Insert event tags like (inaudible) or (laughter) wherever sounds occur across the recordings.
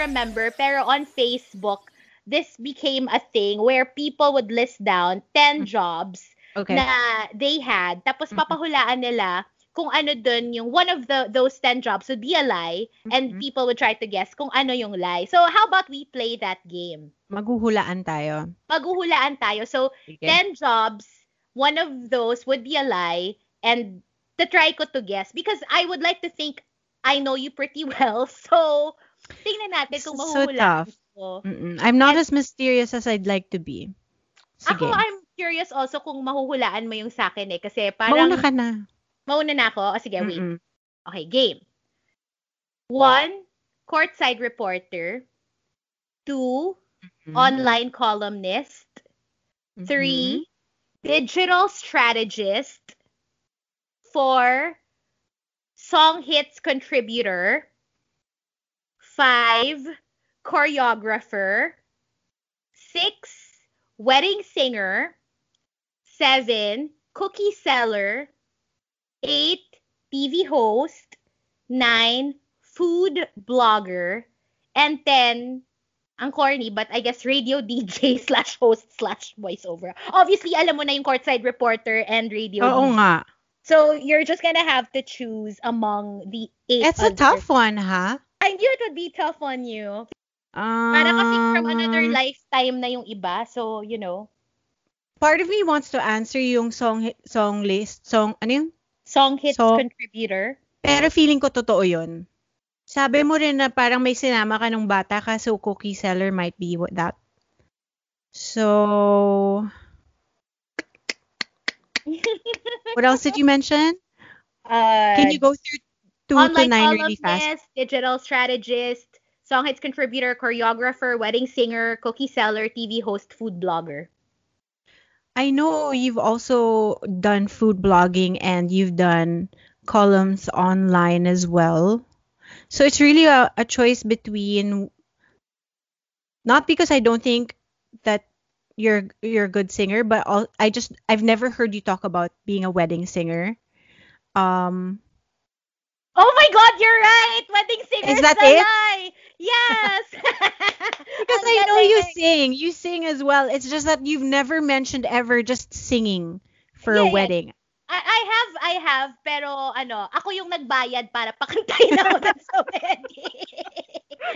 remember, pero on Facebook, this became a thing where people would list down 10 jobs Okay. na they had. Tapos papahulaan nila kung ano dun yung one of the those 10 jobs would be a lie and Mhm. people would try to guess kung ano yung lie. So how about we play that game? Maghuhulaan tayo. Maghuhulaan tayo. So Sige. 10 jobs, one of those would be a lie and to try ko to guess because I would like to think I know you pretty (laughs) well. So tingnan natin kung So mahuhulaan tough. ko. Mm-mm. I'm not And- as mysterious as I'd like to be. Sige. Ako, I'm curious also kung mahuhulaan mo yung sa akin eh. Kasi parang, Mauna ka na. mauna na ako. O sige, wait. Mm-mm. Okay, game. One, courtside reporter. Two, Mhm. online columnist. Mhm. Three, digital strategist. Four, song hits contributor. Five, choreographer. Six, wedding singer. Seven, cookie seller. Eight, TV host. Nine, food blogger. And ten, ang corny, but I guess radio (laughs) DJ slash host slash voiceover. Obviously, alam mo na yung courtside reporter and radio Oo DJ. nga. So, you're just gonna have to choose among the eight It's a tough one, ha? I knew it would be tough on you. Um, Para kasi from another lifetime na yung iba. So, you know, Part of me wants to answer yung song song list, song, ano yun? song hits So- contributor. Pero feeling ko totoo yun. Sabi mo rin na parang may sinama ka nung bata ka, so cookie seller might be that. So, (laughs) what else did you mention? Uh, Can you go through two to online nine really fast? digital strategist, song hits contributor, choreographer, wedding singer, cookie seller, TV host, food blogger. I know you've also done food blogging and you've done columns online as well. So it's really a, a choice between not because I don't think that you're you're a good singer, but al- I just I've never heard you talk about being a wedding singer. Um Oh my God, you're right! Wedding singer Is that it? lie! Yes! (laughs) because I know you galing. sing. You sing as well. It's just that you've never mentioned ever just singing for Yeah, a yeah. wedding. I, I have, I have, pero ano, ako yung nagbayad para pakantayin ako sa (laughs) wedding.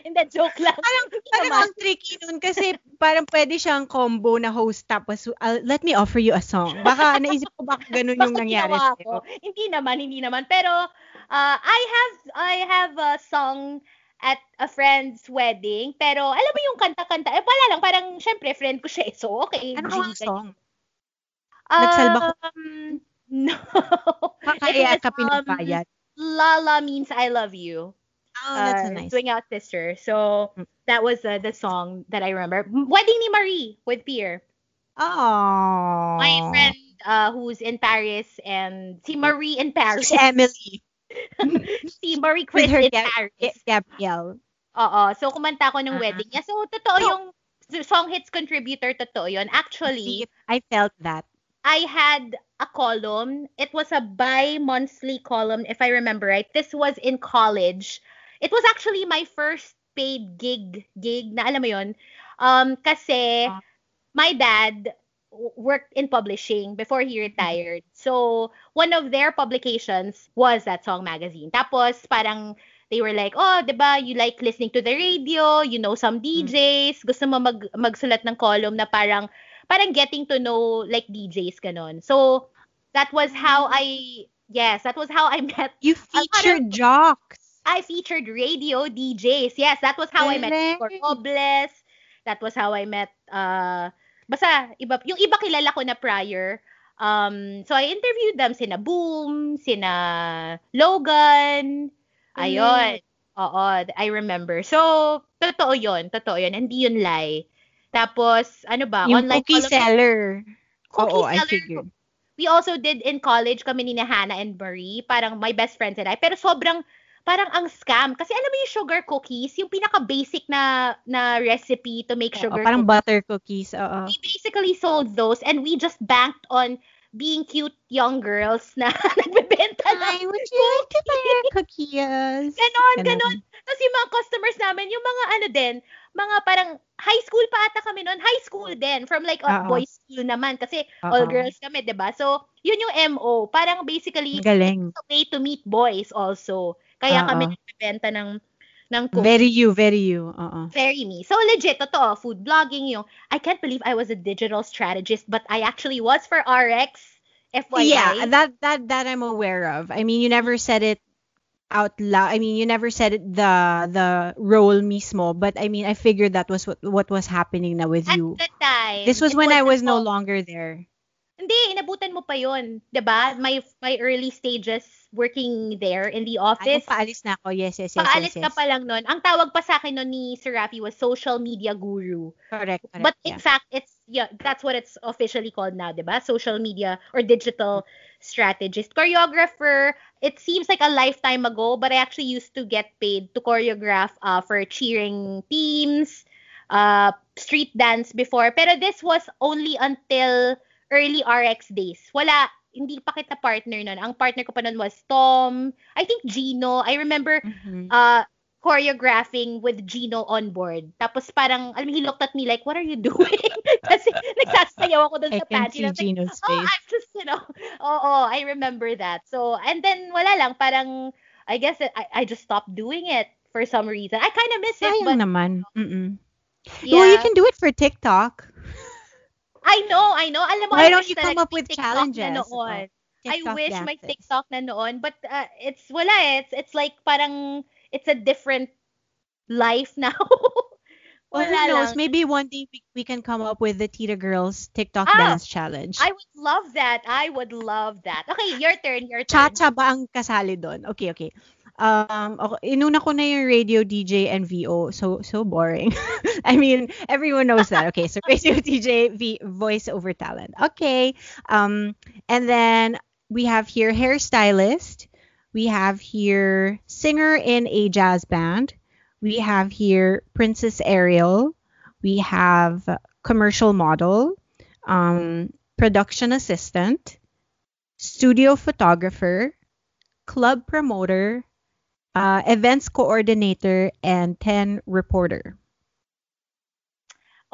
Hindi, joke lang. Parang, parang ang tricky nun kasi parang pwede siyang combo na host tapos uh, let me offer you a song. Baka naisip ko baka ganun yung nangyari. Hindi naman, hindi naman. Pero, uh, I have, I have a song at a friend's wedding. Pero, alam mo yung kanta-kanta. Eh, wala lang. Parang, syempre, friend ko siya. eh. So, okay. Ano ang song? Nagsalba ko? Um, (laughs) no. Kaya It is, ka um. Lala means I love you. Oh, that's a uh, nice. Swing Out Sister. So, Mm. that was uh, the song that I remember. Wedding ni Marie with Pierre. Oh. My friend uh, who's in Paris and si Marie in Paris. Si Emily. (laughs) si Marie Chris Gab- Paris. Gabrielle. Oo. So, kumanta ako ng Ah. wedding niya. So, totoo No. yung song hits contributor, totoo yun. Actually, I felt that. I had a column. It was a bi-monthly column, if I remember right. This was in college. It was actually my first paid gig, gig na alam mo yun. Um, kasi Ah. my dad worked in publishing before he retired. So, one of their publications was that song magazine. Tapos, parang they were like, oh, di ba, you like listening to the radio, you know some DJs, gusto mo mag, magsulat ng column na parang, parang getting to know like DJs, ganon. So, that was how I, yes, that was how I (laughs) met, You of- featured jocks. I featured radio DJs. Yes, that was how I met Galing. Robles. That was how I met, uh, basta, iba, yung iba kilala ko na prior. Um, so I interviewed them, sina Boom, sina Logan, ayun. Oo, I remember. So, totoo yun, totoo yun, hindi yun lie. Tapos, ano ba, Yung online cookie seller. Cookie Oo, I seller. figured. We also did in college kami ni na Hannah and Marie, parang my best friends and I. Pero sobrang parang ang scam kasi alam mo yung sugar cookies, yung pinaka basic na na recipe to make Oo, sugar parang cookies. butter cookies. Oo. We basically sold those and we just banked on being cute young girls na (laughs) nagbebenta Hi, ng would you like to buy our cookies? Ganon, Ganon. Tapos yung mga customers namin, yung mga ano din, mga parang high school pa ata kami noon. High school din. From like uh, Oo. boys school naman. Kasi all Oo. girls kami, ba So, yun yung MO. Parang basically, Galing. it's a way to meet boys also. Kaya Oo. kami nagbebenta ng, ng. Very you, very you. Oo. Very me. So legit, totoo, food blogging yung, I can't believe I was a digital strategist, but I actually was for RX. FYI. Yeah, that that that I'm aware of. I mean, you never said it out loud. I mean, you never said it the the role mismo, but I mean, I figured that was what what was happening now with At you. the time. This was when I was no longer there. Hindi, inabutan mo pa yun. ba My, my early stages working there in the Ay, office. paalis na ako. Yes, yes, yes, Paalis yes, ka yes. pa lang nun. Ang tawag pa sa akin nun ni Sir Rafi was social media guru. Correct, correct. But in yeah. fact, it's yeah, that's what it's officially called now, ba? Social media or digital strategist. Choreographer, it seems like a lifetime ago, but I actually used to get paid to choreograph uh, for cheering teams, uh, street dance before. Pero this was only until early RX days. Wala, hindi pa kita partner nun. Ang partner ko pa nun was Tom, I think Gino. I remember Mhm. uh, choreographing with Gino on board. Tapos parang, alam he looked at me like, what are you doing? (laughs) Kasi nagsasayaw ako dun I sa can see And I was like, Gino's oh, face. I'm just, you know, oo, I remember that. So, and then wala lang, parang, I guess I, I just stopped doing it for some reason. I kind of miss it, Sayang but naman. Mm-mm. yeah. Well, you can do it for TikTok. I know, I know. Alam mo, Why I don't you come up with TikTok challenges? Na noon. Oh, I wish may dances. TikTok na noon, but uh, it's wala eh. It's it's like parang it's a different life now. (laughs) Well, who knows? lang. Maybe one day we, we can come up with the Tita Girls TikTok Ah, dance challenge. I would love that. I would love that. Okay, your turn, your turn. Cha-cha ba ang kasali doon? Okay, okay. Um, okay, inuna ko na yung radio DJ and VO. So, so boring. (laughs) I mean, everyone knows that. Okay, so radio (laughs) DJ, v, voice over talent. Okay. Um, and then we have here hairstylist. We have here singer in a jazz band. We have here Princess Ariel. We have commercial model, um, production assistant, studio photographer, club promoter, uh, events coordinator, and 10 reporter.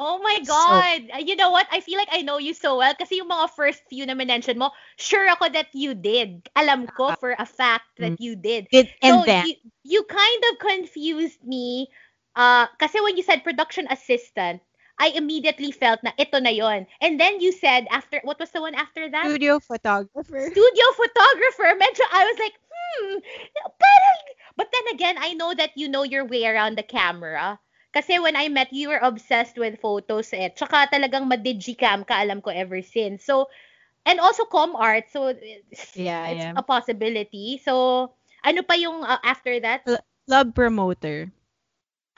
Oh my God. Uh, you know what? I feel like I know you so well kasi yung mga first few na mention mo, sure ako that you did. Alam ko for a fact that you did. Did, and so then, you, you kind of confused me uh, kasi when you said production assistant, I immediately felt na ito na yon. And then you said after, what was the one after that? studio photographer. studio photographer. Medyo, I was like, hmm, parang, but then again, I know that you know your way around the camera. Kasi when I met you, you were obsessed with photos eh. Tsaka talagang ma-digicam ka, alam ko ever since. So, and also com art. So, it's, Yeah, it's yeah. a possibility. So, ano pa yung uh, after that? Club promoter.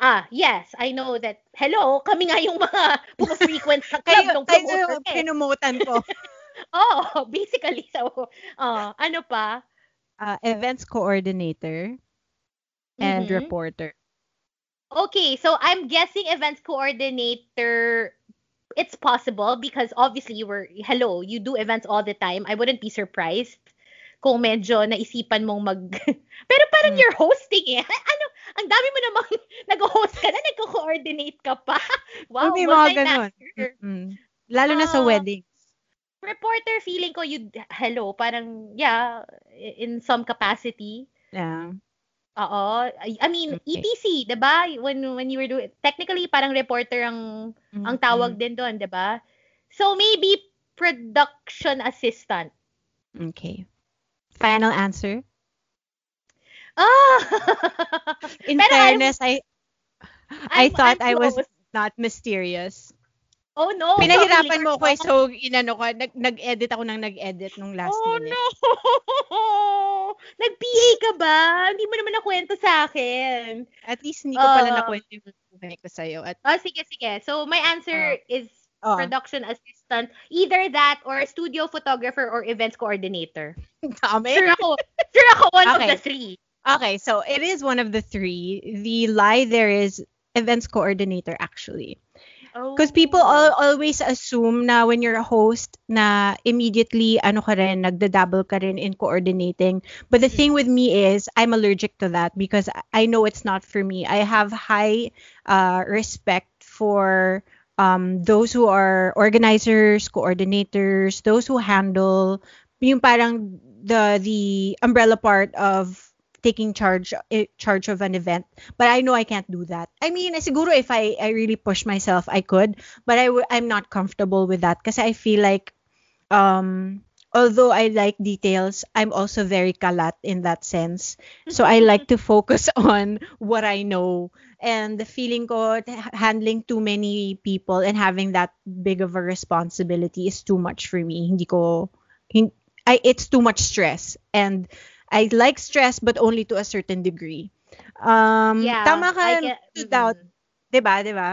Ah, yes, I know that. Hello, kami nga yung mga (laughs) pumafrequent sa club Kayo, ng kayo promoter. yung eh. pinumutan ko. (laughs) Oh, basically. So, uh, ano pa? Uh, events coordinator and Mhm. reporter. Okay, so I'm guessing events coordinator. It's possible because obviously you were hello, you do events all the time. I wouldn't be surprised kung medyo naisipan mong mag (laughs) Pero parang Hmm. you're hosting eh. Ano, ang dami mo namang (laughs) nag-host ka na, nagko-coordinate ka pa. (laughs) Wow, May mga ganun. Mm. Lalo na sa Ah. wedding. Reporter feeling ko you hello, parang yeah, in some capacity. Yeah. Oo. I I mean. ETC, 'di ba? When when you were doing technically parang reporter ang ang tawag din doon, 'di ba? So maybe production assistant. Okay. Final answer. Ah. (laughs) In Pero I'm- fairness, I I I'm- thought I'm I was not mysterious. Oh no. Pinahirapan mo ko eh, so inano ko, nag, nag-edit ako ng nag-edit nung last Oh minute. no. (laughs) Nag-PA ka ba? Hindi mo naman nakwento sa akin. At least hindi ko pala Ah. nakwento yung buhay ko sa'yo. At, Oh, sige, sige. So, my answer is oh, production assistant. Either that or studio photographer or events coordinator. (laughs) dami. Sure ako. Sure ako one of Okay. the three. Okay, so it is one of the three. The lie there is events coordinator actually. Because people Oh. al- always assume na when you're a host na immediately ano ka rin, nagdadabble ka rin in coordinating. But the thing with me is I'm allergic to that because I know it's not for me. I have high uh, respect for um, those who are organizers, coordinators, those who handle yung parang the the umbrella part of taking charge eh, charge of an event but I know I can't do that. I mean, siguro if I I really push myself, I could, but I w- I'm not comfortable with that because I feel like um although I like details, I'm also very kalat in that sense. So I (laughs) like to focus (laughs) on what I know and the feeling ko handling too many people and having that big of a responsibility is too much for me. Hindi ko I it's too much stress and I like stress but only to a certain degree. Um Yeah, tama ka I get- to doubt, mm. 'di ba? 'Di ba?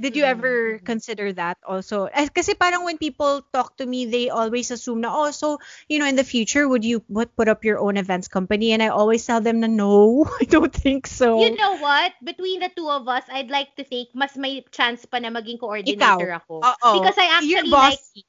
Did you Mm, ever mm. consider that also? Eh, Kasi parang when people talk to me, they always assume na, oh, so, you know, in the future, would you put, put up your own events company? And I always tell them na no, (laughs) I don't think so. You know what? Between the two of us, I'd like to think mas may chance pa na maging coordinator ako. Oo. Because I actually like bossy.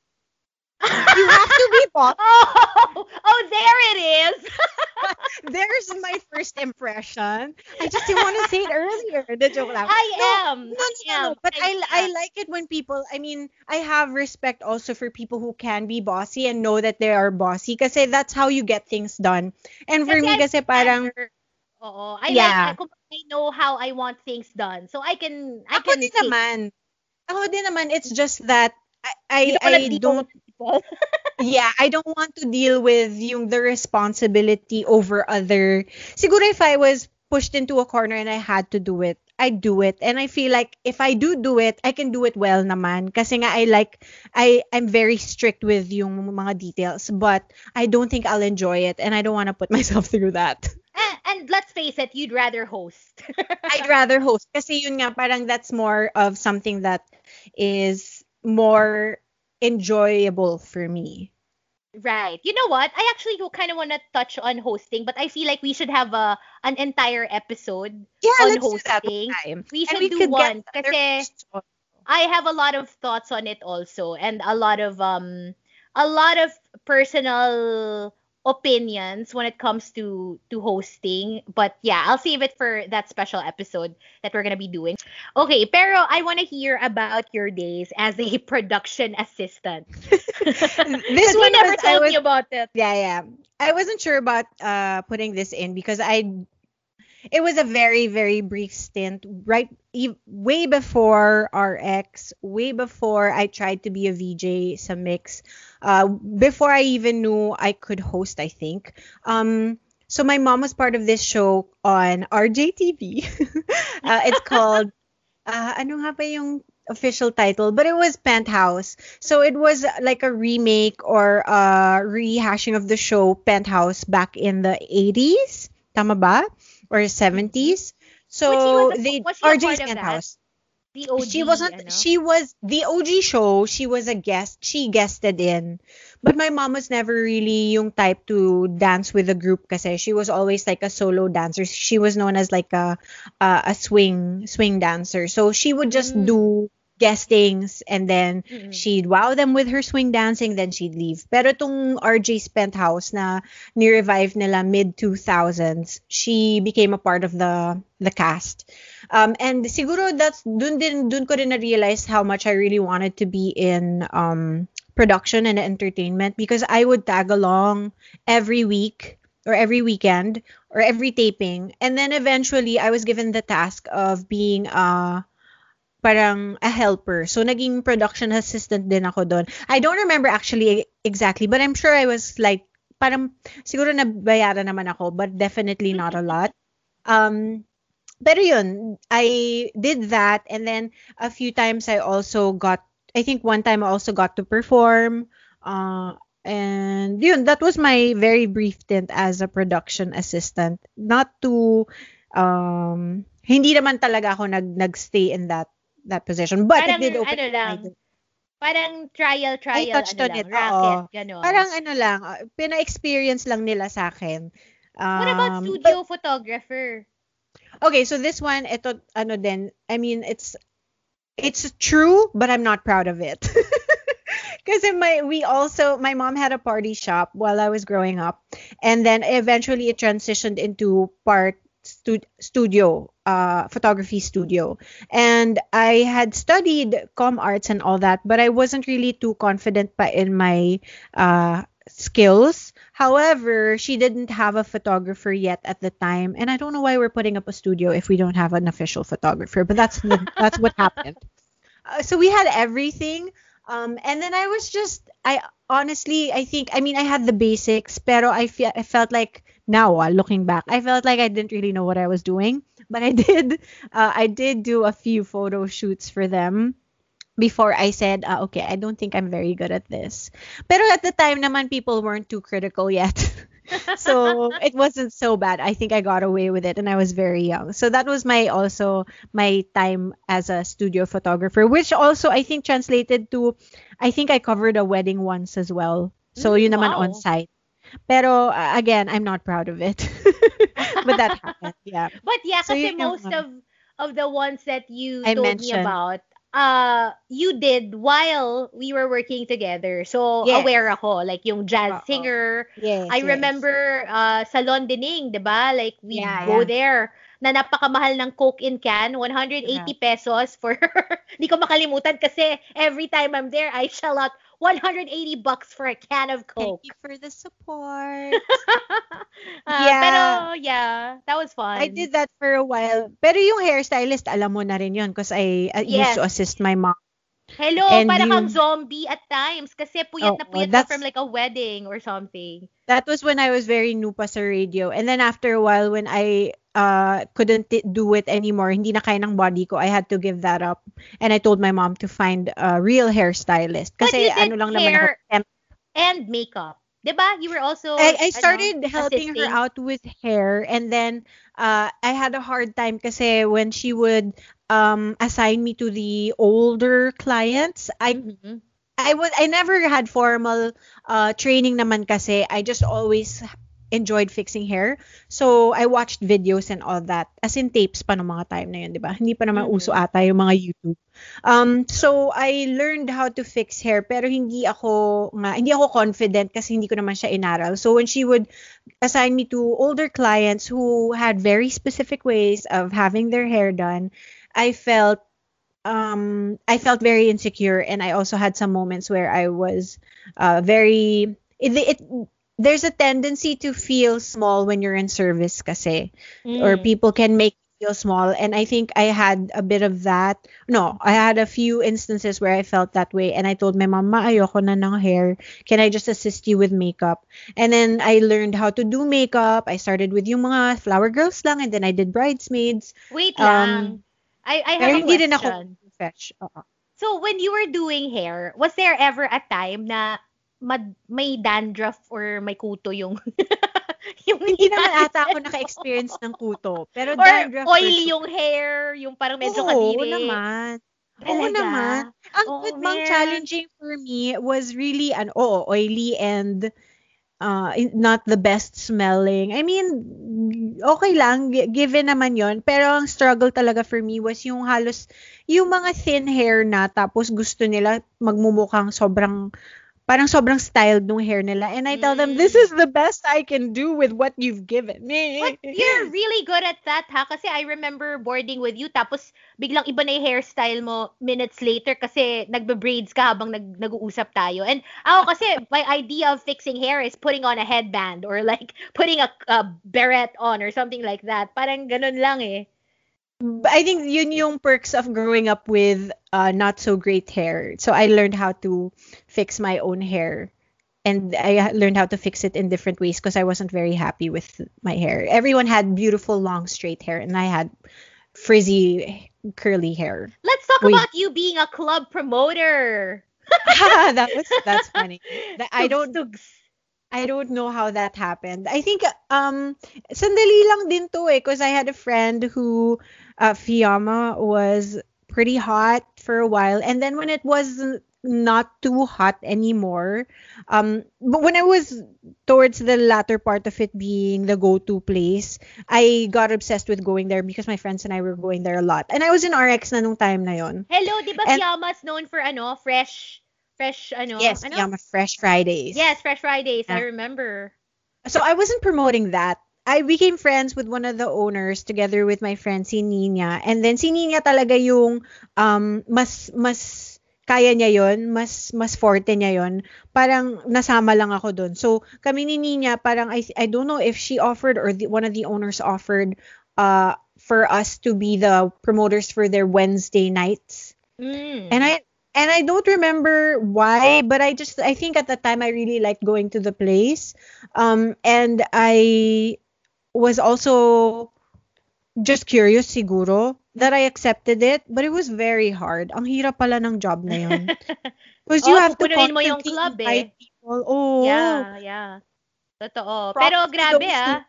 You have to be (laughs) boss. Oh, oh, there it is. (laughs) There's my first impression. I just didn't want to say it earlier. The joke lang. I No, am. No, no, I no, am. no. But I, I am. like it when people, I mean, I have respect also for people who can be bossy and know that they are bossy kasi that's how you get things done. And for Kasi me kasi parang. Oo. I Yeah. like, I, I know how I want things done. So I can, I ako can din think. naman. Ako din naman, it's just that I, I, don't I don't people. (laughs) yeah, I don't want to deal with yung the responsibility over other. Siguro if I was pushed into a corner and I had to do it, I'd do it. And I feel like if I do do it, I can do it well naman. Kasi nga I like, I, I'm very strict with yung mga details. But I don't think I'll enjoy it. And I don't want to put (laughs) myself through that. and, and let's face it, you'd rather host. (laughs) I'd rather host. Kasi yun nga, parang that's more of something that is more enjoyable for me. Right. You know what? I actually do kind of want to touch on hosting, but I feel like we should have a an entire episode Yeah, on let's do that hosting. We should we do one kasi. I have a lot of thoughts on it also and a lot of um a lot of personal opinions when it comes to to hosting but yeah I'll save it for that special episode that we're gonna be doing okay pero I want to hear about your days as a (laughs) production assistant (laughs) This one never was- I told was- me about it Yeah, yeah. I wasn't sure about uh putting this in because I it was a very very brief stint right way before RX, way before I tried to be a VJ sa Myx. Uh before I even knew I could host, I think. Um so my mom was part of this show on RJTV. (laughs) uh, it's called (laughs) uh, ano nga ba yung official title? But it was Penthouse. So it was like a remake or a rehashing of the show Penthouse back in the 80s. Tama ba? Or 70s. So Was she- was they RJ's part of that? Penthouse. The OG she wasn't ano? she was the OG show, she was a guest. She guested in. But my mom was never really yung type to dance with a group kasi she was always like a solo dancer. She was known as like a a, a swing swing dancer. So she would just Mm. do guestings and then Mm-mm. she'd wow them with her swing dancing then she'd leave. Pero tong RJ's Penthouse na ni-revive nila mid 2000s, she became a part of the the cast. Um, and siguro that's dun din dun ko din na-realize how much I really wanted to be in um production and entertainment because I would tag along every week or every weekend or every taping and then eventually I was given the task of being a parang a helper. So naging production assistant din ako doon. I don't remember actually exactly but I'm sure I was like parang siguro nabayaran naman ako but definitely not a lot. Um pero yun, I did that and then a few times I also got I think one time I also got to perform uh and yun that was my very brief stint as a production assistant not to um hindi naman talaga ako nag nagstay in that that position but Parang it did open ano lang, parang trial trial I touched ano on lang, it, racket, oo. gano'n. parang ano lang uh, pina-experience lang nila sa akin What about Um, studio photographer? Okay, so this one, ito, ano din, I mean, it's, it's true, but I'm not proud of it. (laughs) Because my we also my mom had a party shop while I was growing up, and then eventually it transitioned into part stu- studio, uh, photography studio. And I had studied com arts and all that, but I wasn't really too confident pa in my uh, skills. However, she didn't have a photographer yet at the time, and I don't know why we're putting up a studio if we don't have an official photographer. But that's the, (laughs) that's what happened. Uh, so we had everything. Um, and then I was just, I honestly, I think, I mean, I had the basics, pero I, fe- I felt like now, uh, looking back, I felt like I didn't really know what I was doing, but I (laughs) did, uh, I did do a few photo shoots for them before I said, uh, okay, I don't think I'm very good at this. Pero at the time naman, people weren't too critical yet. (laughs) so (laughs) it wasn't so bad. I think I got away with it and I was very young. So that was my also my time as a studio photographer, which also I think translated to I think I covered a wedding once as well. So Mm, yun naman wow. on site. Pero uh, again, I'm not proud of it. (laughs) but that happened. Yeah. But yeah, So kasi most mga- of of the ones that you I told me mentioned. about, uh, you did while we were working together. So Yes. aware ako, like yung jazz Oo. singer. Yes. I yes. remember uh, Salon Dining, 'di ba? Like we Yeah, go yeah. there na napakamahal ng Coke in can, 180 pesos for (laughs) Hindi ko makalimutan kasi every time I'm there, I shell out 180 bucks for a can of Coke. Thank you for the support. (laughs) Uh, Yeah. Pero yeah, that was fun. I did that for a while. Pero yung hairstylist, alam mo na rin yun because I, I Yes. used to assist my mom. Hello, And para kang zombie at times kasi puyat na Oo, puyat ka that's- from like a wedding or something. That was when I was very new pa sa radio. And then after a while, when I uh, couldn't do it anymore, hindi na kaya ng body ko, I had to give that up. And I told my mom to find a real hairstylist. Kasi ano lang naman ako, temp- and makeup. 'Di ba? You were also I, I ano, started helping her assisting. out with hair and then uh, I had a hard time kasi when she would um, assign me to the older clients, I Mhm. I was I never had formal uh, training naman kasi I just always enjoyed fixing hair. So I watched videos and all that. As in tapes pa ng mga time na yun, 'di ba? Hindi pa naman uso ata yung mga YouTube. Um so I learned how to fix hair pero hindi ako nga hindi ako confident kasi hindi ko naman siya inaral. So when she would assign me to older clients who had very specific ways of having their hair done, I felt um I felt very insecure and I also had some moments where I was uh very it, it there's a tendency to feel small when you're in service kasi or Mm. people can make you feel small and I think I had a bit of that no I had a few instances where I felt that way and I told my mama "Ma, ayoko na ng hair can I just assist you with makeup and then I learned how to do makeup I started with yung mga flower girls lang and then I did bridesmaids Wait Um, lang. I I have pero a hindi rin ako question. fresh Oo. So when you were doing hair, was there ever a time na mad, may dandruff or may kuto yung (laughs) yung Hindi naman ata ako naka-experience ng kuto. Pero or dandruff oily sure. yung hair, yung parang medyo Oo kadiri. naman. Oo Talaga? naman. Ang Oo, but mang man. challenging for me was really an oo, oily and uh, not the best smelling. I mean, okay lang, gi- given naman yon Pero ang struggle talaga for me was yung halos, yung mga thin hair na tapos gusto nila magmumukhang sobrang, parang sobrang styled nung hair nila. And I tell them, this Mm. is the best I can do with what you've given me. But you're really good at that, ha? Kasi I remember boarding with you, tapos biglang iba na yung hairstyle mo minutes later kasi nagbe-braids ka habang nag nag-uusap tayo. And ako kasi, (laughs) my idea of fixing hair is putting on a headband or like (laughs) putting a, a beret on or something like that. Parang ganun lang eh. I think yun yung perks of growing up with uh, not so great hair. So I learned how to fix my own hair. And I learned how to fix it in different ways because I wasn't very happy with my hair. Everyone had beautiful, long, straight hair, and I had frizzy, curly hair. Let's talk Wait. about you being a club promoter. (laughs) that was that's funny. (laughs) That- I don't. I don't know how that happened. I think um sandali lang din to eh because I had a friend who uh, Fiamma was pretty hot for a while and then when it was not too hot anymore. Um, but when I was towards the latter part of it being the go-to place, I got obsessed with going there because my friends and I were going there a lot. And I was in RX na nung time na yon. Hello, di ba And- Yama's known for ano, fresh, fresh, ano? Yes, ano? Yama Fresh Fridays. Yes, Fresh Fridays. I remember. So I wasn't promoting that. I became friends with one of the owners together with my friend si Nina. And then si Nina talaga yung um mas mas kaya niya yon, mas mas forte niya yon. Parang nasama lang ako doon. So kami ni Nina parang I I don't know if she offered or the, one of the owners offered uh for us to be the promoters for their Wednesday nights. Mm. And I and I don't remember why, but I just I think at the time I really liked going to the place. Um and I was also just curious siguro that I accepted it, but it was very hard. Ang hirap pala ng job na yun. (laughs) Because you Oh, have to pupunuin mo yung constantly club eh. people. Oh. Yeah, yeah. Totoo. Pero grabe ah.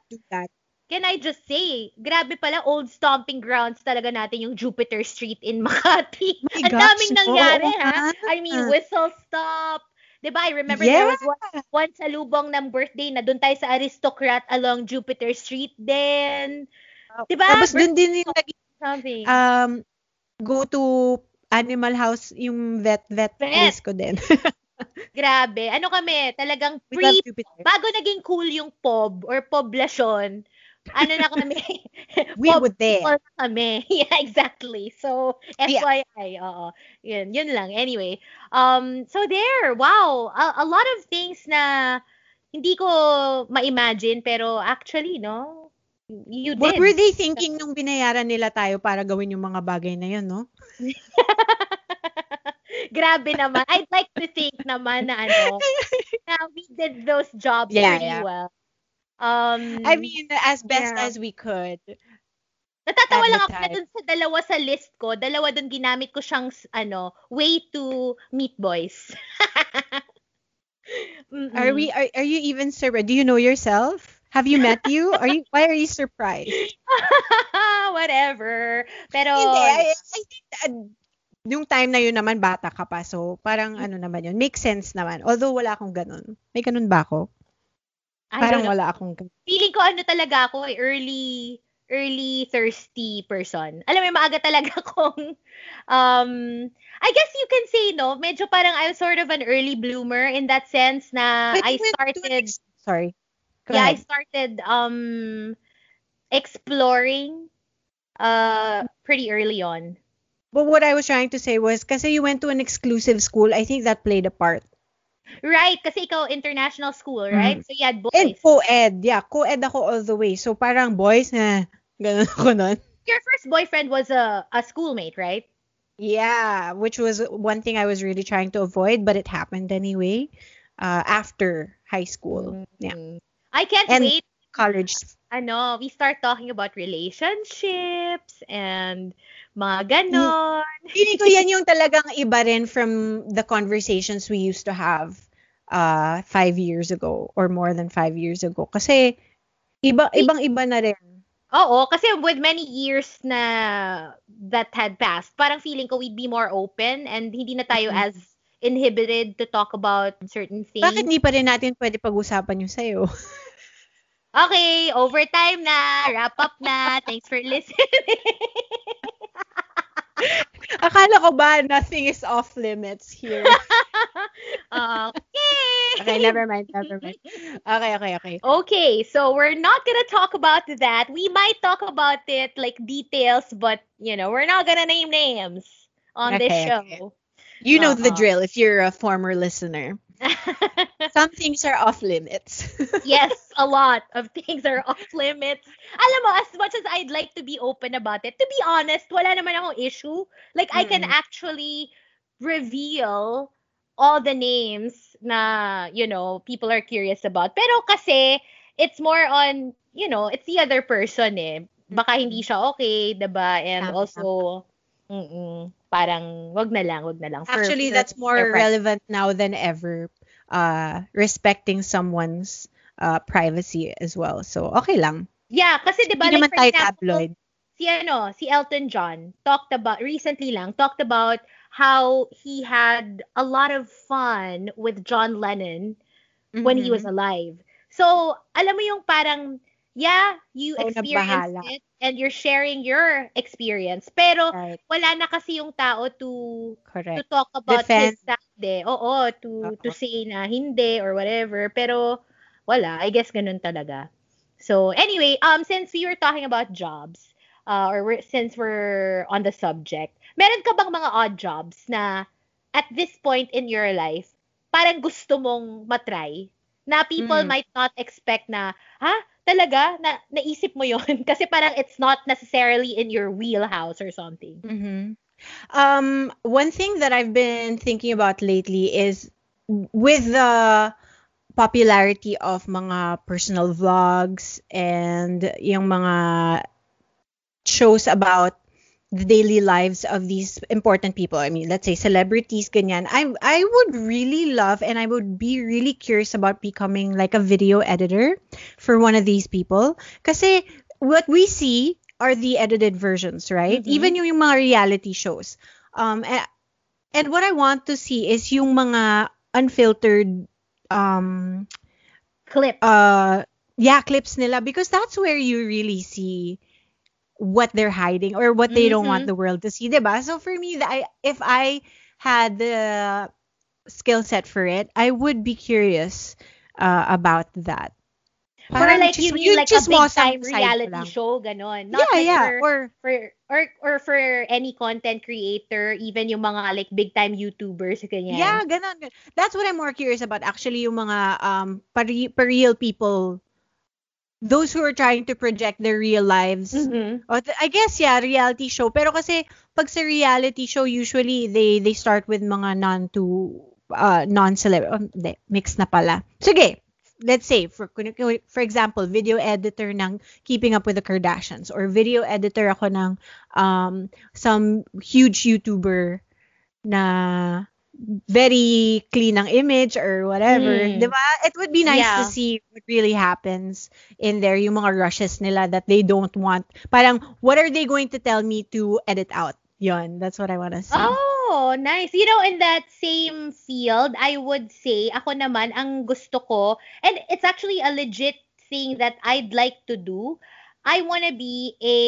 Can I just say, grabe pala old stomping grounds talaga natin yung Jupiter Street in (laughs) Makati. My Ang daming nangyari oo ha. nga. I mean, whistle stop. 'Di ba? I remember there was one, Yeah. one salubong ng birthday na doon tayo sa Aristocrat along Jupiter Street din. 'Di ba? Tapos dun din yung naging Something. um, go to Animal House, yung vet vet, Vet. place ko din. (laughs) grabe. Ano kami, talagang pre bago naging cool yung pob or poblasyon, ano na kami, (laughs) We pob were there. na kami. (laughs) Yeah, exactly. So, Yeah. FYI, oo. Yun, yun lang. Anyway, um, so there, wow, a, a lot of things na hindi ko ma-imagine, pero actually, no, you What did. were they thinking nung binayaran nila tayo para gawin yung mga bagay na yun, no? (laughs) Grabe naman. I'd like to think naman na ano, (laughs) na we did those jobs Yeah, pretty yeah. well. Um, I mean, as best Yeah. as we could. Natatawa at lang ako na dun sa dalawa sa list ko, dalawa dun ginamit ko siyang ano, way to meet boys. (laughs) Are we? Are, are you even surprised? Do you know yourself? Have you met you? Are you? Why are you surprised? (laughs) Whatever. Pero Hindi. I, I think that, yung time na yun naman, bata ka pa. So, parang ano naman yun. Makes sense naman. Although, wala akong ganun. May ganun ba ako? I Parang wala akong ganun. feeling ko ano talaga ako, eh, early early thirsty person. Alam mo, maaga talaga (laughs) akong um I guess you can say no, medyo parang I'm sort of an early bloomer in that sense na But I started ex- Sorry. Go yeah, I started um exploring uh pretty early on. But what I was trying to say was, kasi you went to an exclusive school, I think that played a part. Right, kasi ikaw international school, right? So you had boys. And co-ed. Yeah, co-ed ako all the way. So parang boys na, ganun ako nun. Your first boyfriend was a a schoolmate, right? Yeah, which was one thing I was really trying to avoid, but it happened anyway. Uh, after high school. Yeah. Mm. I can't And- wait College. ano, we start talking about relationships and mga ganon. Feeling ko yan yung talagang iba rin from the conversations we used to have uh, five years ago or more than five years ago. Kasi iba, ibang-iba na rin. Oo, kasi with many years na that had passed, parang feeling ko we'd be more open and hindi na tayo Mhm. as inhibited to talk about certain things. Bakit hindi pa rin natin pwede pag-usapan yung sa'yo? (laughs) Okay, overtime na, wrap up na. Thanks for listening. (laughs) Akala ko ba nothing is off limits here? (laughs) okay. okay, never mind, never mind. Okay, okay, okay. Okay, so we're not gonna talk about that. We might talk about it like details, but you know, we're not gonna name names on this Okay, show. okay. You know the Uh-huh. drill if you're a former listener. Some things are off limits. (laughs) yes, a lot of things are off limits. Alam mo, as much as I'd like to be open about it, to be honest, wala naman akong issue. Like, I can actually reveal all the names na, you know, people are curious about. Pero kasi, it's more on, you know, it's the other person eh. Baka hindi siya okay, 'di ba? And also, mm parang, wag na lang, wag na lang. For- Actually, that's more relevant now than ever. Uh, respecting someone's uh, privacy as well. So, okay lang. Yeah, kasi 'di ba Hindi naman like for tayo example, tabloid. si ano, si Elton John talked about recently lang talked about how he had a lot of fun with John Lennon when he was Mhm. alive. So, alam mo yung parang, yeah, you na experienced it and you're sharing your experience. Pero, Right. wala na kasi yung tao to to Correct. talk about Defend. his side. eh. Oo, to to Oo. say na hindi or whatever. Pero, wala. I guess ganun talaga. So, anyway, um, since we were talking about jobs, uh, or we're, since we're on the subject, meron ka bang mga odd jobs na at this point in your life, parang gusto mong matry? Na people Mm. might not expect na, ha? Talaga? Na, naisip mo yon (laughs) Kasi parang it's not necessarily in your wheelhouse or something. hmm Um, one thing that I've been thinking about lately is with the popularity of mga personal vlogs and yung mga shows about the daily lives of these important people. I mean, let's say celebrities, ganyan. I I would really love and I would be really curious about becoming like a video editor for one of these people. Kasi what we see are the edited versions, right? Mhm. Even yung, yung mga reality shows. Um, a- and what I want to see is yung mga unfiltered um Clip. uh yeah clips nila because that's where you really see what they're hiding or what they don't want Mhm. the world to see diba? so for me I, if i had the skill set for it i would be curious uh, about that Or like you chis- mean like a big time reality show, ganon. Not yeah like yeah for, or for or or for any content creator, even yung mga like big time YouTubers ganyan. yeah ganon, that's what i'm more curious about actually yung mga um pare- real people those who are trying to project their real lives Mhm. Oh, I guess yeah, reality show. Pero kasi pag sa reality show usually they they start with mga non to uh non-celeb um, hindi, mix na pala. Sige. Let's say for for example, video editor ng Keeping Up with the Kardashians or video editor ako ng um some huge YouTuber na very clean ang image or whatever, Mm. 'di ba? It would be nice to see what really happens in there, yung mga rushes nila that they don't want. Parang what are they going to tell me to edit out? Yon, that's what I want to see. Oh, nice. You know, in that same field, I would say, ako naman, ang gusto ko, and it's actually a legit thing that I'd like to do. I want to be a,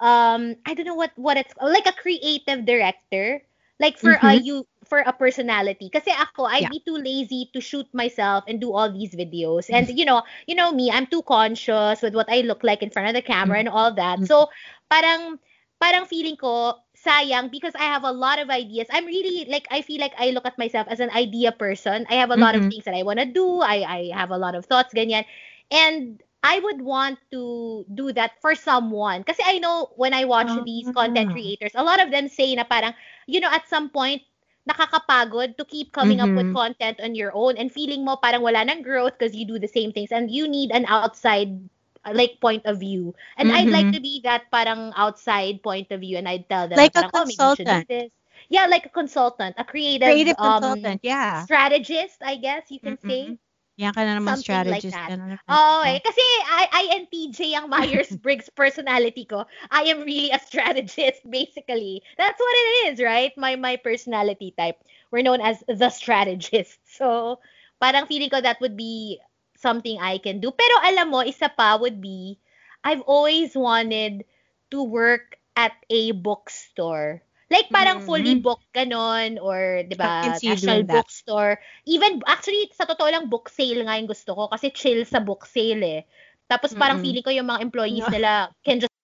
um, I don't know what, what it's, like a creative director. Like for a Mhm. you for a personality. Kasi ako, I'd Yeah. be too lazy to shoot myself and do all these videos. And you know, you know me, I'm too conscious with what I look like in front of the camera and all that. Mhm. So, parang parang feeling ko sayang because I have a lot of ideas. I'm really like I feel like I look at myself as an idea person. I have a lot of Mhm. things that I want to do. I I have a lot of thoughts ganyan. And I would want to do that for someone. Kasi I know when I watch these content Ah. creators, a lot of them say na parang, you know, at some point, nakakapagod to keep coming up with Mhm. content on your own and feeling mo parang wala nang growth because you do the same things and you need an outside like point of view. And I'd like Mhm. to be that parang outside point of view and I'd tell them Like a parang, oh, should do consultant. this. Yeah, like a consultant, a creative, Creative um, consultant, yeah. strategist, I guess you can say. Yan ka na naman Something like strategist. that. na naman. Oo, eh. Kasi I, INTJ ang Myers-Briggs (laughs) personality ko. I am really a strategist, basically. That's what it is, right? My my personality type. We're known as the strategist. So, parang feeling ko that would be something I can do. Pero alam mo, isa pa would be, I've always wanted to work at a bookstore. Like parang Mhm. fully booked ganon or 'di ba National. Bookstore. Even actually sa totoo lang book sale nga yung gusto ko kasi chill sa book sale eh. Tapos parang Mm-mm. feeling ko yung mga employees No. nila can just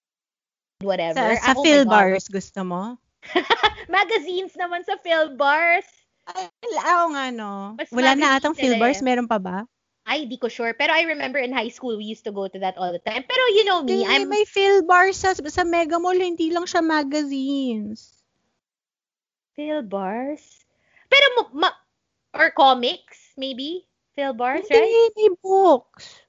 whatever. Sa, Ah, sa oh Phil God. Bars, gusto mo? (laughs) Magazines naman sa Phil Bars. Ay, oo nga, no. Mas Wala na atang sila Phil eh. Bars, meron pa ba? Ay, di ko sure. Pero I remember in high school, we used to go to that all the time. Pero you know me, Eh, I'm... may Phil Bars sa, sa Mega Mall, hindi lang siya magazines. Phil Bars? Pero, ma- or comics, maybe? Phil Bars, Hindi, right? may books.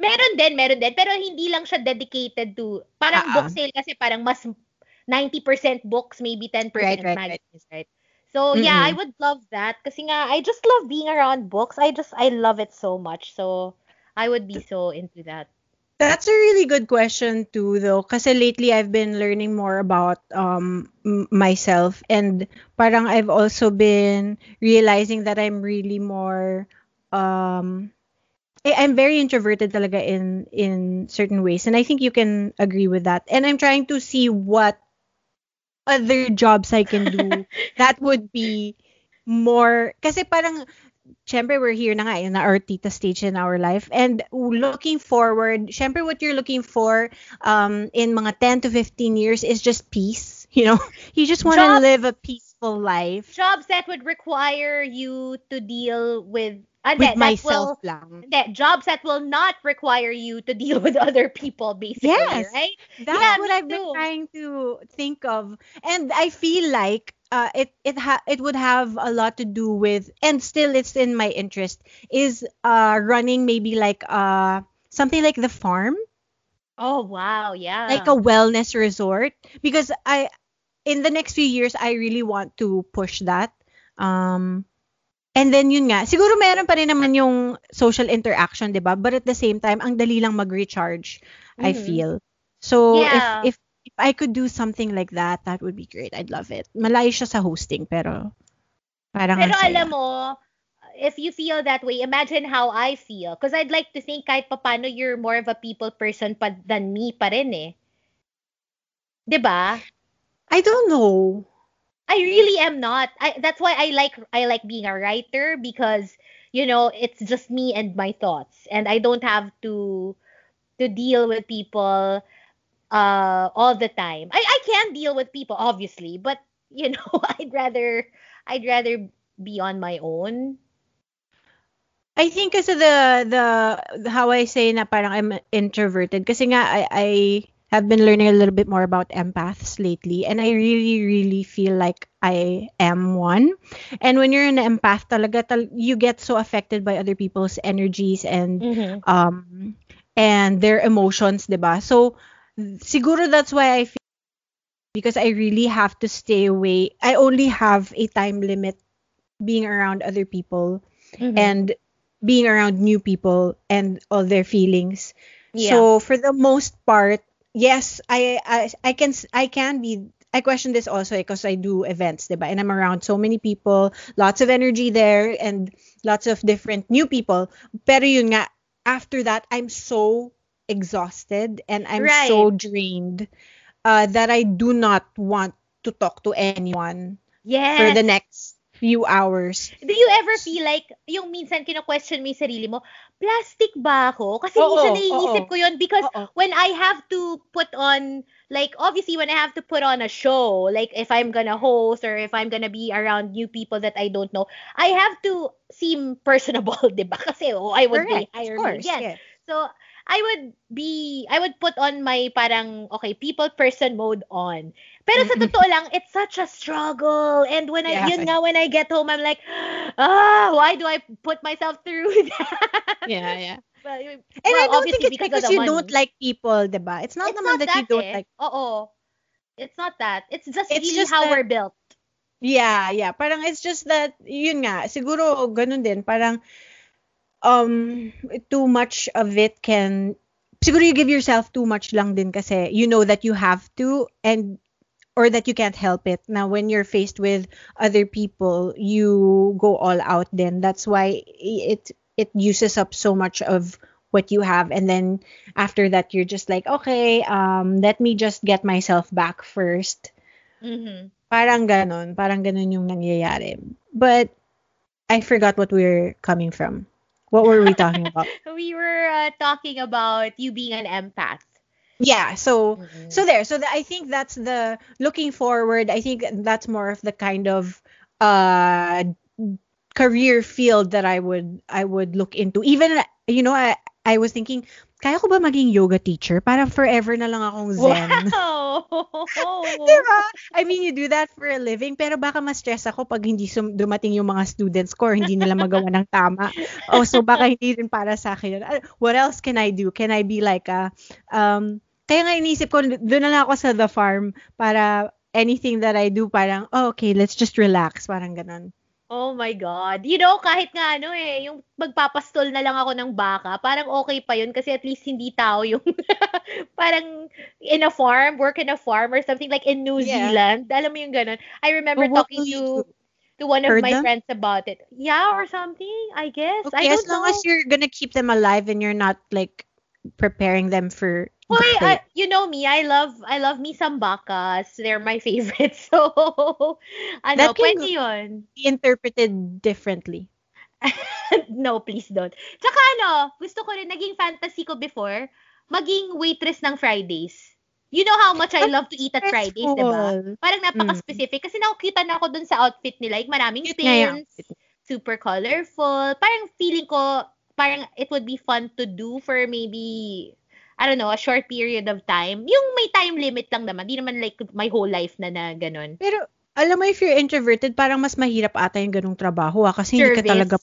Meron din, meron din. Pero hindi lang siya dedicated to, parang ah. book sale kasi parang mas 90% books, maybe 10% Right, right, right. magazines, right? So, yeah, I would love that. Kasi nga, I just love being around books. I just, I love it so much. So, I would be so into that. That's a really good question too, though. Kasi lately I've been learning more about um m- myself and parang I've also been realizing that I'm really more um I- I'm very introverted talaga in in certain ways and I think you can agree with that. And I'm trying to see what other jobs I can do (laughs) that would be more kasi parang syempre we're here na nga in our tita stage in our life. And looking forward syempre what you're looking for um in mga 10 to 15 years is just peace (laughs) you know? You just want to live a peaceful life. Jobs that would require you to deal with ah, with that myself will, lang. that jobs that will not require you to deal with (laughs) other people basically, Yes. right? That's Yeah, what I've been trying to think of, and I feel like uh, it it ha- it would have a lot to do with, and still it's in my interest, is uh running maybe like uh something like the farm, Oh wow, yeah. like a wellness resort, because I in the next few years I really want to push that. Um, and then yun nga, siguro meron pa rin naman yung social interaction, 'di ba? But at the same time, ang dali lang mag-recharge, I Mhm. feel. So Yeah. if if if I could do something like that, that would be great. I'd love it. Malayo siya sa hosting, pero parang Pero alam mo, if you feel that way, imagine how I feel. Because I'd like to think kahit papano you're more of a people person pa than me pa rin eh. 'Di ba? I don't know. I really am not. I that's why I like I like being a writer because you know it's just me and my thoughts and I don't have to to deal with people uh all the time. I I can deal with people obviously, but you know (laughs) I'd rather I'd rather be on my own. I think kasi the the how I say na parang I'm introverted kasi nga I I have been learning a little bit more about empaths lately and I really really feel like I am one. And when you're an empath talaga tal- you get so affected by other people's energies and Mm-hmm. um and their emotions, 'di ba? So siguro that's why I feel because I really have to stay away. I only have a time limit being around other people Mm-hmm. and being around new people and all their feelings. yeah. So for the most part, yes, I I, I can I can be I question this also because I do events, diba? And I'm around so many people, lots of energy there and lots of different new people. Pero yun nga, after that, I'm so exhausted and I'm so drained uh, that I do not want to talk to anyone yes. for the next few hours. Do you ever feel like, yung minsan kino-question mo yung sarili mo, plastic ba ako? Kasi Oo, minsan naiisip oo. ko yun because Oo. when I have to put on, like, obviously when I have to put on a show, like if I'm gonna host or if I'm gonna be around new people that I don't know, I have to seem personable, (laughs) di ba? Kasi, oh, I would Correct, be hire of me course, yes. So, I would be, I would put on my parang, okay, people person mode on. Pero sa Mm-mm. totoo lang, it's such a struggle. And when I, Yeah. yun nga, when I get home, I'm like, ah, why do I put myself through (laughs) that? Yeah, yeah. But, And well, I don't think it's because, because, you money. don't like people, diba? It's not it's naman not that, you don't eh. like. Oo. It's not that. It's just It's really just how that- we're built. Yeah, yeah. Parang it's just that, yun nga, siguro ganun din. Parang, um, too much of it can, siguro you give yourself too much lang din kasi you know that you have to and or that you can't help it. Now, when you're faced with other people, you go all out then. That's why it it uses up so much of what you have and then after that you're just like okay um let me just get myself back first mm-hmm. parang ganon parang ganon yung nangyayari but I forgot what we're coming from what were we talking (laughs) about We were uh, talking about you being an empath. yeah so Mhm. so there so the, i think that's the looking forward i think that's more of the kind of uh career field that i would i would look into even you know i i was thinking kaya ko ba maging yoga teacher parang forever na lang akong zen (laughs) Wow! (laughs) Diba? I mean, you do that for a living, pero baka ma-stress ako pag hindi sum- dumating yung mga students ko or hindi nila magawa ng tama. Oh, so baka hindi rin para sa akin. Ah, What else can I do? Can I be like a, um, kaya nga inisip ko, doon na lang ako sa the farm para anything that I do, parang, oh, okay, let's just relax. Parang ganon. Oh my God. You know, kahit nga ano eh, yung magpapastol na lang ako ng baka, parang okay pa yun kasi at least hindi tao yung (laughs) parang in a farm, work in a farm or something like in New Yeah. Zealand. Alam mo yung ganun. I remember But what talking to to one of my them? friends about it. Yeah, or something, I guess. I Okay, don't as long know. as you're gonna keep them alive and you're not like preparing them for Buffet. I- you know me, I love I love me some bakas. They're my (laughs) favorite. So, ano, That can pwede yun. be interpreted differently. (laughs) no, please don't. Tsaka ano, gusto ko rin, naging fantasy ko before, maging waitress ng Fridays. You know how much I love to eat at Fridays, di ba? Parang napaka-specific. Kasi nakukutan ako dun sa outfit nila. Like, maraming Cute pins, super colorful. Parang feeling ko, parang it would be fun to do for maybe, I don't know, a short period of time. Yung may time limit lang naman. Di naman like my whole life na na ganun. Pero alam mo if you're introverted, parang mas mahirap ata yung ganung trabaho ah, kasi hindi ka Service. talaga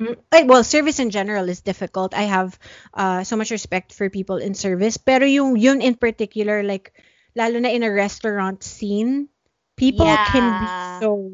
Mm, ay, well, service in general is difficult. I have uh, so much respect for people in service. Pero yung yun in particular, like, lalo na in a restaurant scene, people can be Yeah. so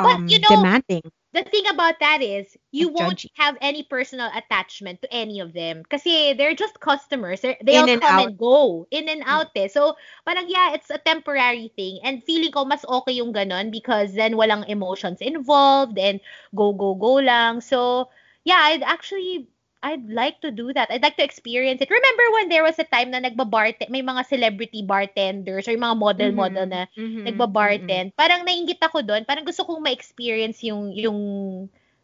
But, um, you know, demanding. The thing about that is, you And won't judgy. have any personal attachment to any of them. Kasi they're just customers. They're, they In all and come out. and go. In and out eh. So, parang yeah, it's a temporary thing. And feeling ko mas okay yung ganon because then walang emotions involved and go, go, go lang. So, yeah, I'd actually, I'd like to do that. I'd like to experience it. Remember when there was a time na nagba-bart, may mga celebrity bartenders or yung mga model-model Mhm. na Mhm. Mhm. nagba-bartend. Parang nainggit ako doon. Parang gusto kong ma-experience yung yung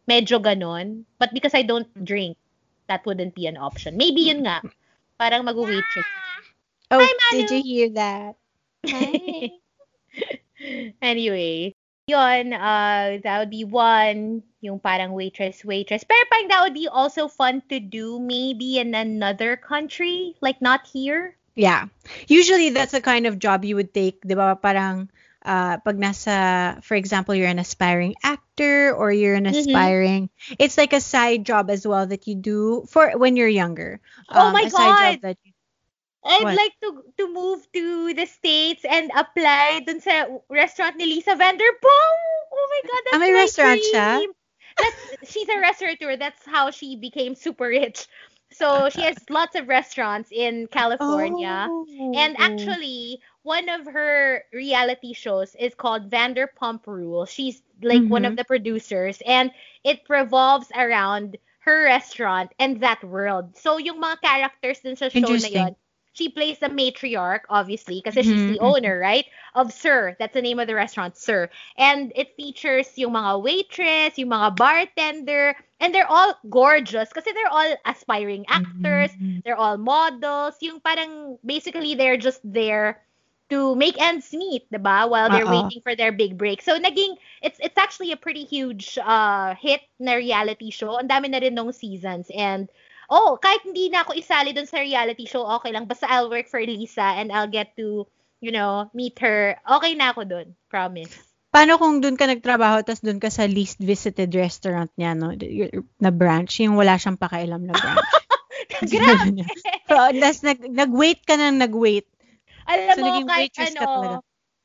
medyo ganon. But because I don't drink, that wouldn't be an option. Maybe yun nga. Parang mag-waitress. Oh, Hi, Manu. did you hear that? (laughs) anyway, yun, uh, that would be one, yung parang waitress, waitress. Pero parang that would be also fun to do maybe in another country, like not here. Yeah. Usually that's the kind of job you would take, 'di ba? Parang uh, pag nasa, for example, you're an aspiring actor or you're an Mhm. aspiring, it's like a side job as well that you do for when you're younger. Oh Um, my a side God! job that you, I'd What? like to to move to the States and apply dun sa restaurant ni Lisa Vanderpump. Oh my God, that's may my restaurant siya? That's, she's a restaurateur. That's how she became super rich. So she has lots of restaurants in California. Oh. And actually, one of her reality shows is called Vanderpump Rules. She's like one of Mhm. the producers, and it revolves around her restaurant and that world. So yung mga characters dun sa show na Interesting. She plays the matriarch, obviously, because she's the Mhm, owner, right? Of Sir. That's the name of the restaurant, Sir. And it features yung mga waitress, yung mga bartender, and they're all gorgeous kasi they're all aspiring actors, Mhm. they're all models, yung parang basically they're just there to make ends meet, 'di ba? While they're Oo. waiting for their big break. So naging it's it's actually a pretty huge uh hit na reality show. Ang dami na rin nung seasons and oh, kahit hindi na ako isali dun sa reality show, okay lang. Basta I'll work for Lisa and I'll get to, you know, meet her. Okay na ako dun. Promise. Paano kung doon ka nagtrabaho tapos doon ka sa least visited restaurant niya, no? Na branch, yung wala siyang pakialam na branch. (laughs) Grabe! (laughs) so, nag, nag-wait ka na nag-wait. Alam So, mo, kahit ka ano, talaga.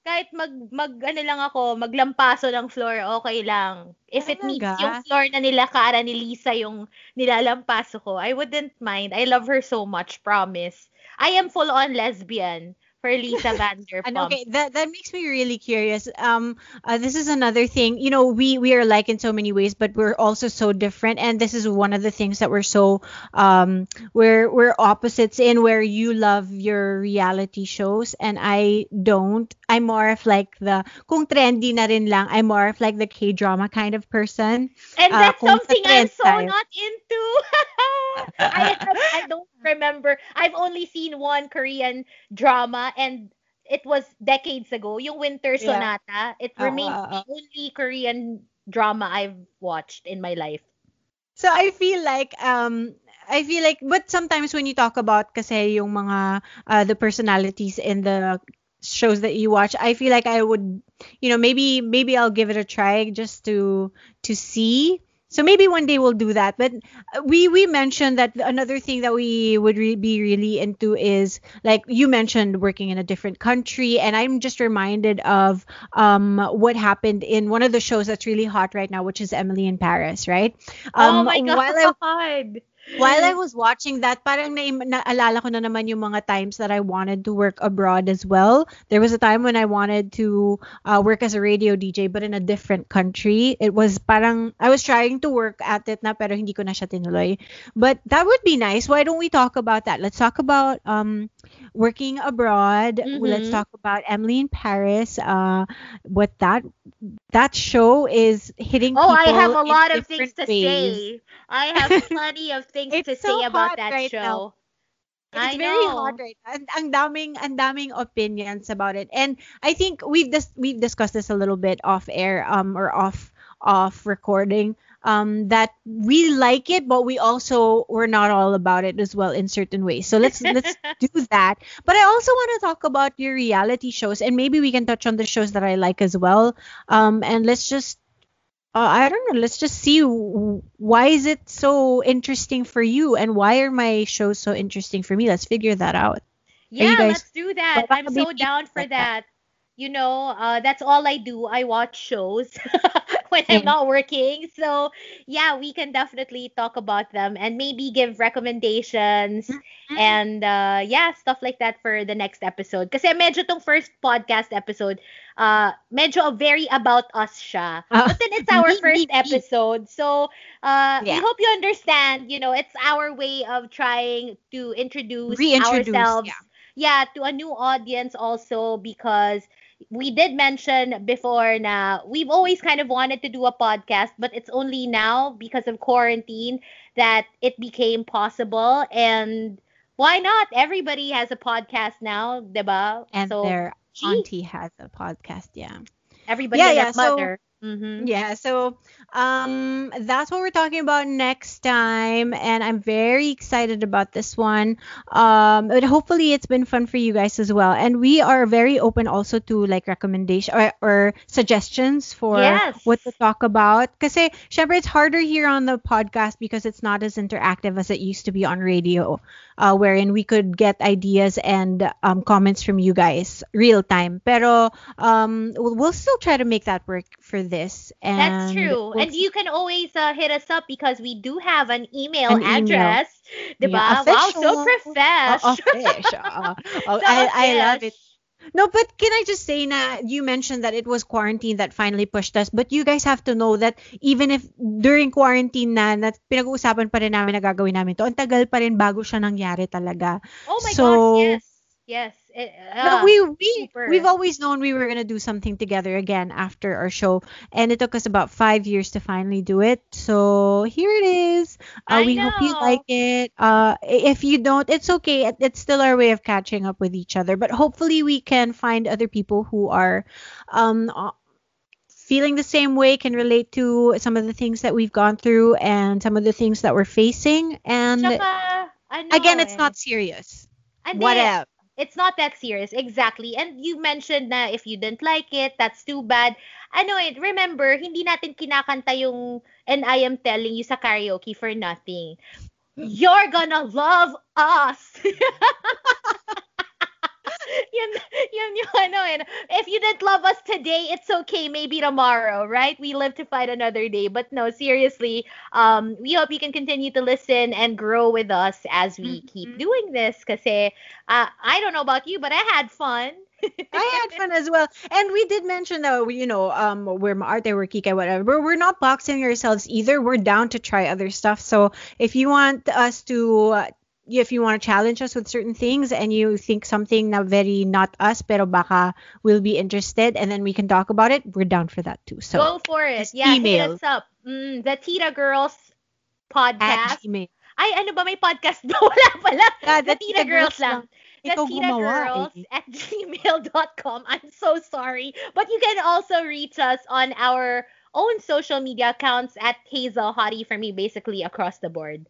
Kahit mag, mag, ano lang ako, maglampaso ng floor, okay lang. If it meets Talaga? yung floor na nila Kara ni Lisa yung nilalampaso ko, I wouldn't mind. I love her so much, promise. I am full-on lesbian for Lisa Vanderpump. (laughs) And okay, that that makes me really curious. Um, uh, this is another thing. You know, we we are like in so many ways, but we're also so different. And this is one of the things that we're so um we're we're opposites in. Where you love your reality shows, and I don't. I'm more of like the kung trendy na rin lang. I'm more of like the K drama kind of person. And Ah, that's sa something I'm so not into. (laughs) I, I don't remember. I've only seen one Korean drama and it was decades ago. Yung Winter Yeah. Sonata. It Ah, remains ah, ah. the only Korean drama I've watched in my life. So I feel like um I feel like but sometimes when you talk about kasi yung mga uh, the personalities in the shows that you watch, I feel like I would you know maybe maybe I'll give it a try just to to see So maybe one day we'll do that. But uh, we we mentioned that another thing that we would re- be really into is like you mentioned working in a different country, and I'm just reminded of um what happened in one of the shows that's really hot right now, which is Emily in Paris, right? Um, oh my god. While I, (laughs) while I was watching that, parang na, naalala ko na naman yung mga times that I wanted to work abroad as well. There was a time when I wanted to uh, work as a radio DJ but in a different country. It was parang, I was trying to work at it na pero hindi ko na siya tinuloy. But that would be nice. Why don't we talk about that? Let's talk about um, working abroad. Mhm. Let's talk about Emily in Paris. Uh, what that that show is hitting Oh, I have a lot of things different to ways. say. I have plenty of things It's to so say about that right show. now. It's I very know. hot right now. And ang daming ang daming opinions about it. And I think we've dis- we've discussed this a little bit off air um or off off recording um that we like it but we also we're not all about it as well in certain ways. So let's let's (laughs) do that. But I also want to talk about your reality shows and maybe we can touch on the shows that I like as well. Um and let's just uh, I don't know. Let's just see why is it so interesting for you, and why are my shows so interesting for me. Let's figure that out. Yeah, guys- let's do that. I'm so down for like that. that. You know, uh, that's all I do. I watch shows (laughs) when I'm not working. So, yeah, we can definitely talk about them and maybe give recommendations Mm-hmm. and uh, yeah, stuff like that for the next episode. Kasi medyo tong first podcast episode, uh, medyo very about us siya. Ah, But then it's our (laughs) first episode. So, uh, we hope you understand, you know, it's our way of trying to introduce ourselves yeah. yeah, to a new audience also because we did mention before na we've always kind of wanted to do a podcast, but it's only now because of quarantine that it became possible. And why not? Everybody has a podcast now, diba? And so, their gee, auntie has a podcast. Yeah. everybody Yeah, yeah, their so- mother. Mhm. Yeah, so um that's what we're talking about next time and I'm very excited about this one. Um but hopefully it's been fun for you guys as well. And we are very open also to like recommendation or, or suggestions for Yes. what to talk about. Because syempre it's harder here on the podcast because it's not as interactive as it used to be on radio. Uh, wherein we could get ideas and um, comments from you guys real time. Pero um, we'll, still try to make that work for this. And That's true. we'll And you can always uh, hit us up because we do have an email An email. address. Diba? Yeah, wow, so official. profesh. Uh, oh, So I, I love it. No, but can I just say na you mentioned that it was quarantine that finally pushed us, but you guys have to know that even if during quarantine na, na pinag-uusapan pa rin namin na gagawin namin to, ang tagal pa rin bago siya nangyari talaga. Oh my So- gosh, yes. Yes. It, No, uh, we we super. we've always known we were gonna do something together again after our show, and it took us about five years to finally do it. So here it is. Uh, I we hope you like it. Uh, if you don't, it's okay. It- It's still our way of catching up with each other. But hopefully we can find other people who are, um. uh, Feeling the same way can relate to some of the things that we've gone through and some of the things that we're facing. And ano again, it's eh. not serious. Hindi, Whatever. It's not that serious. Exactly. And you mentioned na if you didn't like it, that's too bad. Ano eh, remember, hindi natin kinakanta yung And I Am Telling You sa karaoke for nothing. You're gonna love us. (laughs) (laughs) yun, yun yung ano eh. If you didn't love us today, it's okay. Maybe tomorrow, right? We live to fight another day. But no, seriously, um, we hope you can continue to listen and grow with us as we keep Mhm. doing this. Kasi, uh, I don't know about you, but I had fun. I had fun as well. And we did mention that, we- you know, um, we're Maarte, we're Kika, whatever. But we're not boxing ourselves either. We're down to try other stuff. So if you want us to, uh, if you want to challenge us with certain things and you think something na very not us, pero baka we'll be interested and then we can talk about it, we're down for that too. So Go for it. Yeah, email. hit us up. Mm, the Tita Girls at podcast. Gmail. Ay, ano ba? May podcast ba? (laughs) Wala pala. Ah, the Tita Girls lang. The Ikaw Tita Girls eh. at (laughs) gmail.com. I'm so sorry. But you can also reach us on our own social media accounts at Hazel Hottie for me, basically across the board.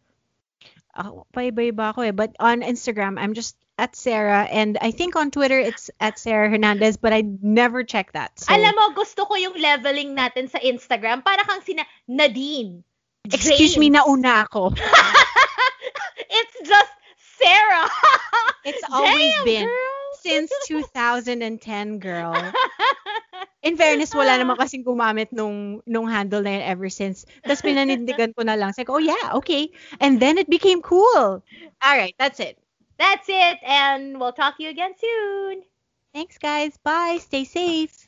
Ako, paiba-iba ako eh. But on Instagram, I'm just at Sarah. And I think on Twitter, it's at Sarah Hernandez, but I never check that. So, Alam mo, gusto ko yung leveling natin sa Instagram. Para kang sina Nadine. Excuse me, nauna ako. (laughs) it's just Sarah. It's always Damn, been girl. Since (laughs) 2010, girl. (laughs) In fairness, wala naman kasing gumamit nung, nung handle na yun ever since. Tapos pinanindigan ko na lang. It's like, oh yeah, okay. And then it became cool. All right, that's it. That's it, and we'll talk to you again soon. Thanks, guys. Bye. Stay safe.